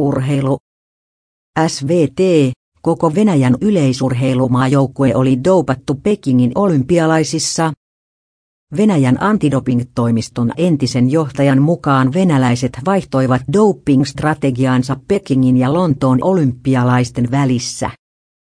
Urheilu. SVT, koko Venäjän yleisurheilumaajoukkue oli doupattu Pekingin olympialaisissa. Venäjän antidoping-toimiston entisen johtajan mukaan venäläiset vaihtoivat doping-strategiaansa Pekingin ja Lontoon olympialaisten välissä.